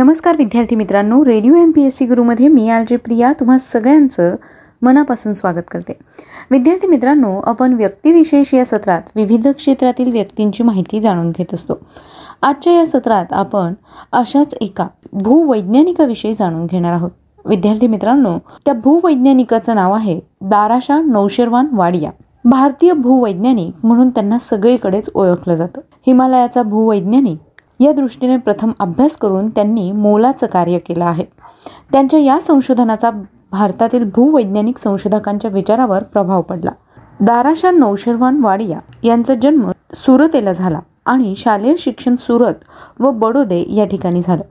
नमस्कार विद्यार्थी मित्रांनो radio M P S C गुरुमध्ये मी आर जे प्रिया तुम्हा सगळ्यांचं मनापासून स्वागत करते विद्यार्थी मित्रांनो आपण व्यक्तिविशेष या सत्रात विविध क्षेत्रातील व्यक्तींची माहिती जाणून घेत असतो आजच्या या सत्रात आपण अशाच एका भूवैज्ञानिकाविषयी जाणून घेणार आहोत विद्यार्थी मित्रांनो त्या भूवैज्ञानिकाचं नाव आहे दाराशा नौशेरवान वाडिया भारतीय भूवैज्ञानिक म्हणून त्यांना सगळीकडेच ओळखलं जातं हिमालयाचा भूवैज्ञानिक या दृष्टीने प्रथम अभ्यास करून त्यांनी मोलाचं कार्य केलं आहे त्यांच्या या संशोधनाचा भारतातील भूवैज्ञानिक संशोधकांच्या विचारावर प्रभाव पडला दाराशा नौशेरवान वाडिया यांचा जन्म सुरतेला झाला आणि शालेय शिक्षण सुरत व बडोदे या ठिकाणी झालं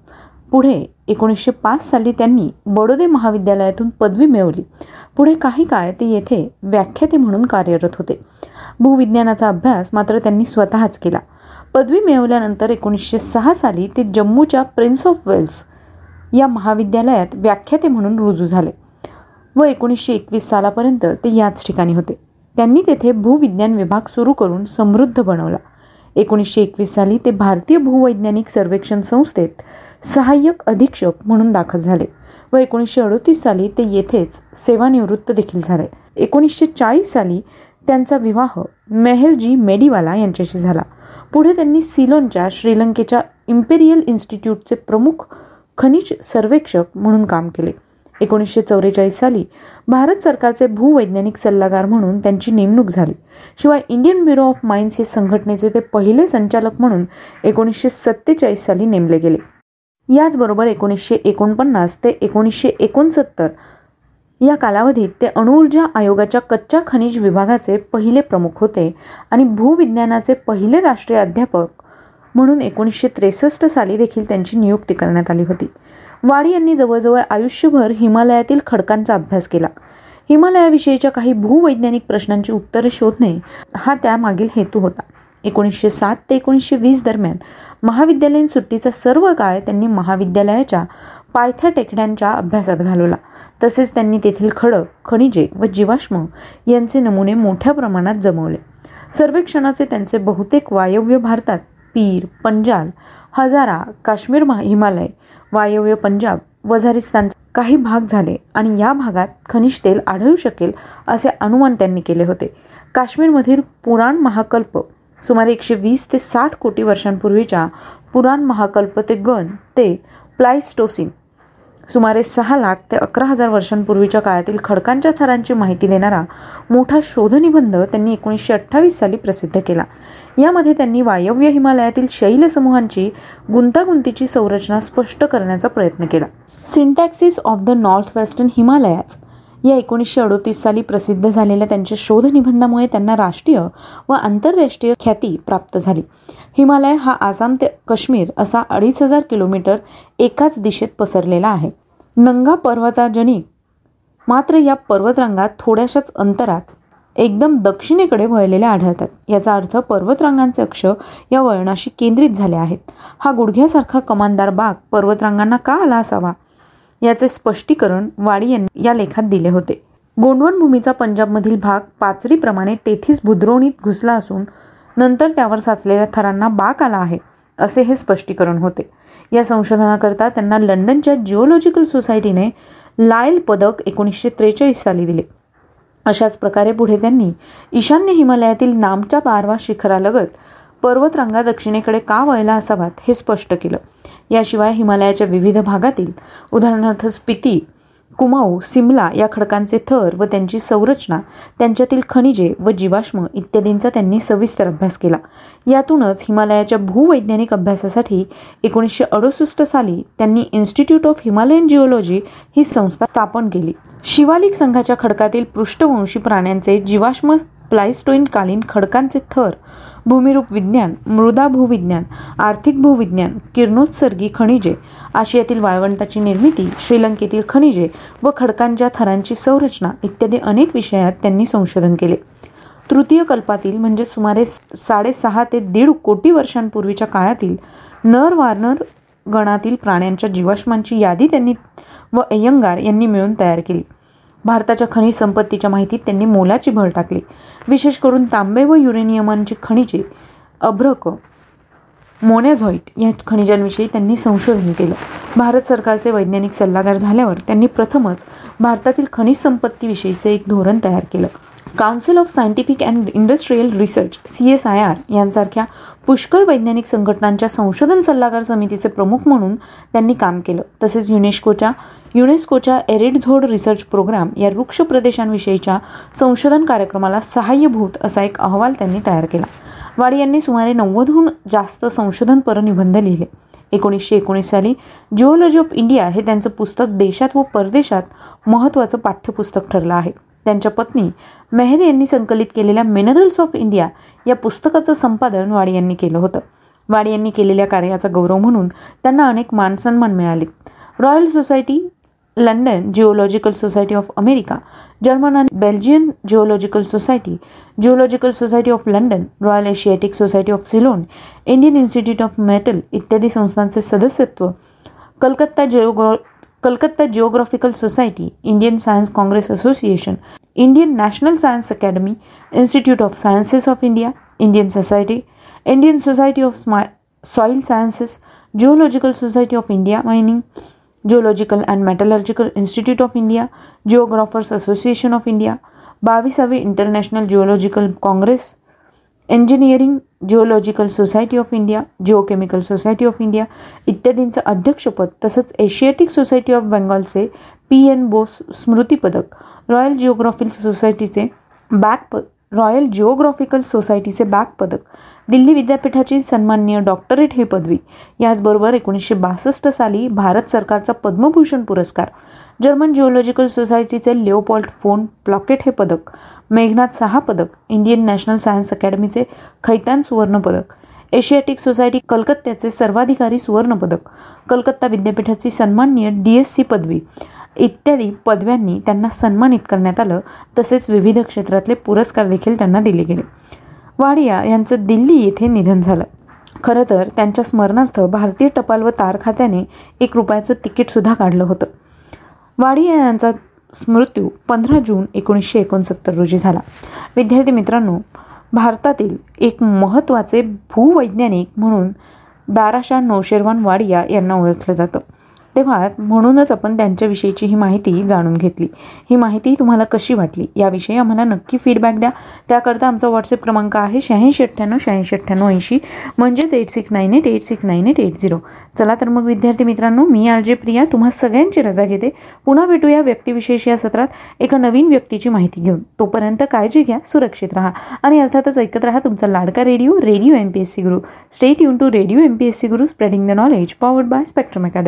पुढे एकोणीसशे पाच साली त्यांनी बडोदे महाविद्यालयातून पदवी मिळवली पुढे काही काळ ते येथे व्याख्याते म्हणून कार्यरत होते भूविज्ञानाचा अभ्यास मात्र त्यांनी स्वतःच केला पदवी मिळवल्यानंतर एकोणीसशे सहा साली ते जम्मूच्या प्रिन्स ऑफ वेल्स या महाविद्यालयात व्याख्याते म्हणून रुजू झाले व एकोणीसशे एकवीस सालापर्यंत ते याच ठिकाणी होते त्यांनी तेथे भूविज्ञान विभाग सुरू करून समृद्ध बनवला एकोणीसशे एकवीस साली ते भारतीय भूवैज्ञानिक सर्वेक्षण संस्थेत सहाय्यक अधीक्षक म्हणून दाखल झाले व एकोणीसशे अडोतीस साली ते येथेच सेवानिवृत्त देखील झाले एकोणीसशे चाळीस साली त्यांचा विवाह मेहलजी मेडीवाला यांच्याशी झाला पुढे त्यांनी सिलोनच्या श्रीलंकेच्या इम्पेरियल इन्स्टिट्यूटचे प्रमुख खनिज सर्वेक्षक म्हणून काम केले एकोणीसशे चौवेचाळीस साली भारत सरकारचे भूवैज्ञानिक सल्लागार म्हणून त्यांची नेमणूक झाली शिवाय इंडियन ब्युरो ऑफ माइन्स हे संघटनेचे ते पहिले संचालक म्हणून एकोणीसशे सत्तेचाळीस साली नेमले गेले याचबरोबर एकोणीसशे एकोणपन्नास ते एकोणीसशे एकोणसत्तर या कालावधीत ते अणुऊर्जा आयोगाच्या कच्च्या खनिज विभागाचे पहिले प्रमुख होते आणि भूविज्ञानाचे पहिले राष्ट्रीय अध्यापक म्हणून एकोणीसशे त्रेसष्ट साली देखील त्यांची नियुक्ती करण्यात आली होती वाडी यांनी जवळजवळ आयुष्यभर हिमालयातील खडकांचा अभ्यास केला हिमालयाविषयीच्या काही भूवैज्ञानिक प्रश्नांची उत्तरे शोधणे हा त्यामागील हेतू होता एकोणीसशे सात ते एकोणीसशे वीस दरम्यान महाविद्यालयीन सुट्टीचा सर्व काळ त्यांनी महाविद्यालयाच्या पायथ्या टेकड्यांच्या अभ्यासात घालवला तसेच त्यांनी तेथील खडक खनिजे व जीवाश्म यांचे नमुने मोठ्या प्रमाणात जमवले सर्वेक्षणाचे त्यांचे बहुतेक वायव्य भारतात पीर पंजाल हजारा काश्मीर हिमालय वायव्य पंजाब वझारिस्तानचा काही भाग झाले आणि या भागात खनिज तेल आढळू शकेल असे अनुमान त्यांनी केले होते काश्मीरमधील पुराण महाकल्प सुमारे एकशे वीस ते साठ कोटी वर्षांपूर्वीच्या पुराण महाकल्प ते गण ते प्लायस्टोसिन सुमारे सहा लाख ते अकरा हजार वर्षांपूर्वीच्या काळातील खडकांच्या थरांची माहिती देणारा मोठा शोधनिबंध त्यांनी एकोणीसशे अठ्ठावीस साली प्रसिद्ध केला यामध्ये त्यांनी वायव्य हिमालयातील शैल समूहांची गुंतागुंतीची संरचना स्पष्ट करण्याचा प्रयत्न केला syntaxis of the north western Himalayas या एकोणीसशे अडोतीस साली प्रसिद्ध झालेल्या त्यांच्या शोधनिबंधामुळे त्यांना राष्ट्रीय व आंतरराष्ट्रीय ख्याती प्राप्त झाली हिमालय हा आसाम ते काश्मीर असा अडीच हजार किलोमीटर एकाच दिशेत पसरलेला आहे नंगा पर्वताजनिक मात्र या पर्वतरांगात थोड्याशाच अंतरात एकदम दक्षिणेकडे वळलेल्या आढळतात याचा अर्थ पर्वतरांगांचे अक्ष या वळणाशी केंद्रित झाले आहेत हा गुडघ्यासारखा कमानदार बाग पर्वतरांगांना का आला असावा याचे स्पष्टीकरण वाडी यांनी या लेखात दिले होते भूमीचा पंजाबमधील भाग पाचरीप्रमाणे तेथीस भुद्रोणीत घुसला असून नंतर त्यावर साचलेल्या थरांना बाक आला आहे असे हे स्पष्टीकरण होते या संशोधनाकरता त्यांना लंडनच्या जिओलॉजिकल सोसायटीने लायल पदक एकोणीसशे त्रेचाळीस साली दिले अशाच प्रकारे पुढे त्यांनी ईशान्य हिमालयातील नामच्या बारवा शिखरालगत पर्वतरंगा दक्षिणेकडे का वळला असावात हे स्पष्ट केलं याशिवाय हिमालयाच्या विविध भागातील उदाहरणार्थ स्पिती कुमाऊ सिमला या खडकांचे थर व त्यांची संरचना त्यांच्यातील खनिजे व जीवाश्म इत्यादींचा त्यांनी सविस्तर अभ्यास केला यातूनच हिमालयाच्या भूवैज्ञानिक अभ्यासासाठी एकोणीसशे अडुसष्ट साली त्यांनी इन्स्टिट्यूट ऑफ हिमालयन जिओलॉजी ही संस्था स्थापन केली शिवालिक संघाच्या खडकातील पृष्ठवंशी प्राण्यांचे जीवाश्म प्लायस्टोईन कालीन खडकांचे थर भूमिरूप विज्ञान मृदा भूविज्ञान आर्थिक भूविज्ञान किरणोत्सर्गी खनिजे आशियातील वाळवंटाची निर्मिती श्रीलंकेतील खनिजे व खडकांच्या थरांची संरचना इत्यादी अनेक विषयात त्यांनी संशोधन केले तृतीय कल्पातील म्हणजे सुमारे साडेसहा ते दीड कोटी वर्षांपूर्वीच्या काळातील नर वार्नर गणातील प्राण्यांच्या जीवाश्मांची यादी त्यांनी व अय्यंगार यांनी मिळून तयार केली भारताच्या खनिज संपत्तीच्या माहितीत त्यांनी मोलाची भर टाकली विशेष करून तांबे व युरेनियमांची खनिजे अभ्रक मोनॅझॉईट या खनिजांविषयी त्यांनी संशोधन केलं भारत सरकारचे वैज्ञानिक सल्लागार झाल्यावर त्यांनी प्रथमच भारतातील खनिज संपत्तीविषयीचे एक धोरण तयार केलं council of scientific and industrial research C S I R यांसारख्या पुष्कळ वैज्ञानिक संघटनांच्या संशोधन सल्लागार समितीचे प्रमुख म्हणून त्यांनी काम केलं तसेच युनेस्कोच्या युनेस्कोच्या एरेडझोड झोड रिसर्च प्रोग्राम या वृक्ष प्रदेशांविषयीच्या संशोधन कार्यक्रमाला सहाय्यभूत असा एक अहवाल त्यांनी तयार केला वाडी यांनी सुमारे नव्वदहून जास्त संशोधन परनिबंध लिहिले एकोणीसशे एकोणीस साली जिओलॉजी ऑफ इंडिया हे त्यांचं पुस्तक देशात व परदेशात महत्त्वाचं पाठ्यपुस्तक ठरलं आहे त्यांच्या पत्नी मेहर यांनी संकलित केलेल्या मिनरल्स ऑफ इंडिया या पुस्तकाचं संपादन वाड यांनी केलं होतं वाड यांनी केलेल्या कार्याचा गौरव म्हणून त्यांना अनेक मानसन्मान मिळाले royal society London geological society of America German आणि Belgian geological society geological society of London royal Asiatic society of Ceylon Indian institute of metal इत्यादी संस्थांचे सदस्यत्व Calcutta geo Kolkata Geographical Society, Indian Science Congress Association, Indian National Science Academy, Institute of Sciences of India, Indian Society, Indian Society of Soil Sciences, Geological Society of India Mining, Geological and Metallurgical Institute of India, Geographers Association of India, 22nd International Geological Congress, engineering geological society of India geochemical society of India इत्यादींचं अध्यक्षपद तसंच Asiatic society of बेंगॉलचे P N Bose स्मृतीपदक royal geographic सोसायटीचे बॅक पद royal geographical सोसायटीचे Back पदक दिल्ली विद्यापीठाची सन्माननीय डॉक्टरेट ही पदवी याचबरोबर एकोणीसशे बासष्ट साली भारत सरकारचा पद्मभूषण पुरस्कार जर्मन जिओलॉजिकल सोसायटीचे लिओपॉल्ट फोन प्लॉकेट हे पदक मेघनाथ सहा पदक इंडियन नॅशनल सायन्स अकॅडमीचे खैतान सुवर्णपदक एशियाटिक सोसायटी कलकत्त्याचे सर्वाधिकारी सुवर्णपदक कलकत्ता विद्यापीठाची सन्माननीय डी एस सी पदवी इत्यादी पदव्यांनी त्यांना सन्मानित करण्यात आलं तसेच विविध क्षेत्रातले पुरस्कार देखील त्यांना दिले गेले वाडिया यांचं दिल्ली येथे निधन झालं खरं तर त्यांच्या स्मरणार्थ भारतीय टपाल व तार खात्याने एक रुपयाचं तिकीटसुद्धा काढलं होतं वाडिया यांचा स्मृत्यू पंधरा जून एकोणीसशे एकोणसत्तर रोजी झाला विद्यार्थी मित्रांनो भारतातील एक महत्त्वाचे भूवैज्ञानिक म्हणून बाराशा नौशेरवान वाडिया यांना ओळखलं जातं तेव्हा म्हणूनच आपण त्यांच्याविषयीची ही माहिती जाणून घेतली ही माहिती तुम्हाला कशी वाटली याविषयी आम्हाला नक्की फीडबॅक द्या त्याकरता आमचा व्हॉट्सअप क्रमांक आहे शहाऐंशी अठ्ठ्याण्णव शहाऐंशी अठ्ठ्याण्णव ऐंशी म्हणजेच eight six nine eight eight six nine eight eight zero चला तर मग विद्यार्थी मित्रांनो मी आर जे प्रिया तुम्हा सगळ्यांची रजा घेते पुन्हा भेटूया व्यक्तिविशेष या सत्रात एका नवीन व्यक्तीची माहिती घेऊन तोपर्यंत काळजी घ्या सुरक्षित राहा आणि अर्थातच ऐकत राहा तुमचा लाडका radio radio M P S C Guru stay युन to radio M P S C Guru spreading the knowledge power by spectrum academy